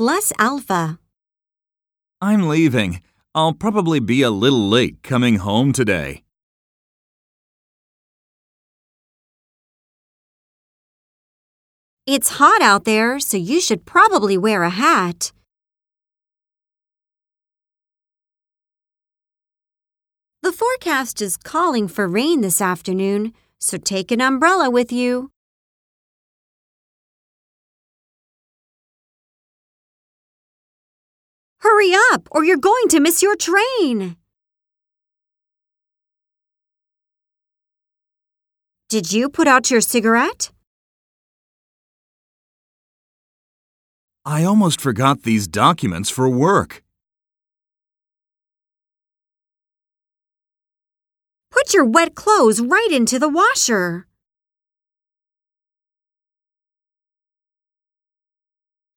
plus alpha. I'm leaving. I'll probably be a little late coming home today. It's hot out there, so you should probably wear a hat. The forecast is calling for rain this afternoon, so take an umbrella with you. Hurry up, or you're going to miss your train. Did you put out your cigarette? I almost forgot these documents for work. Put your wet clothes right into the washer.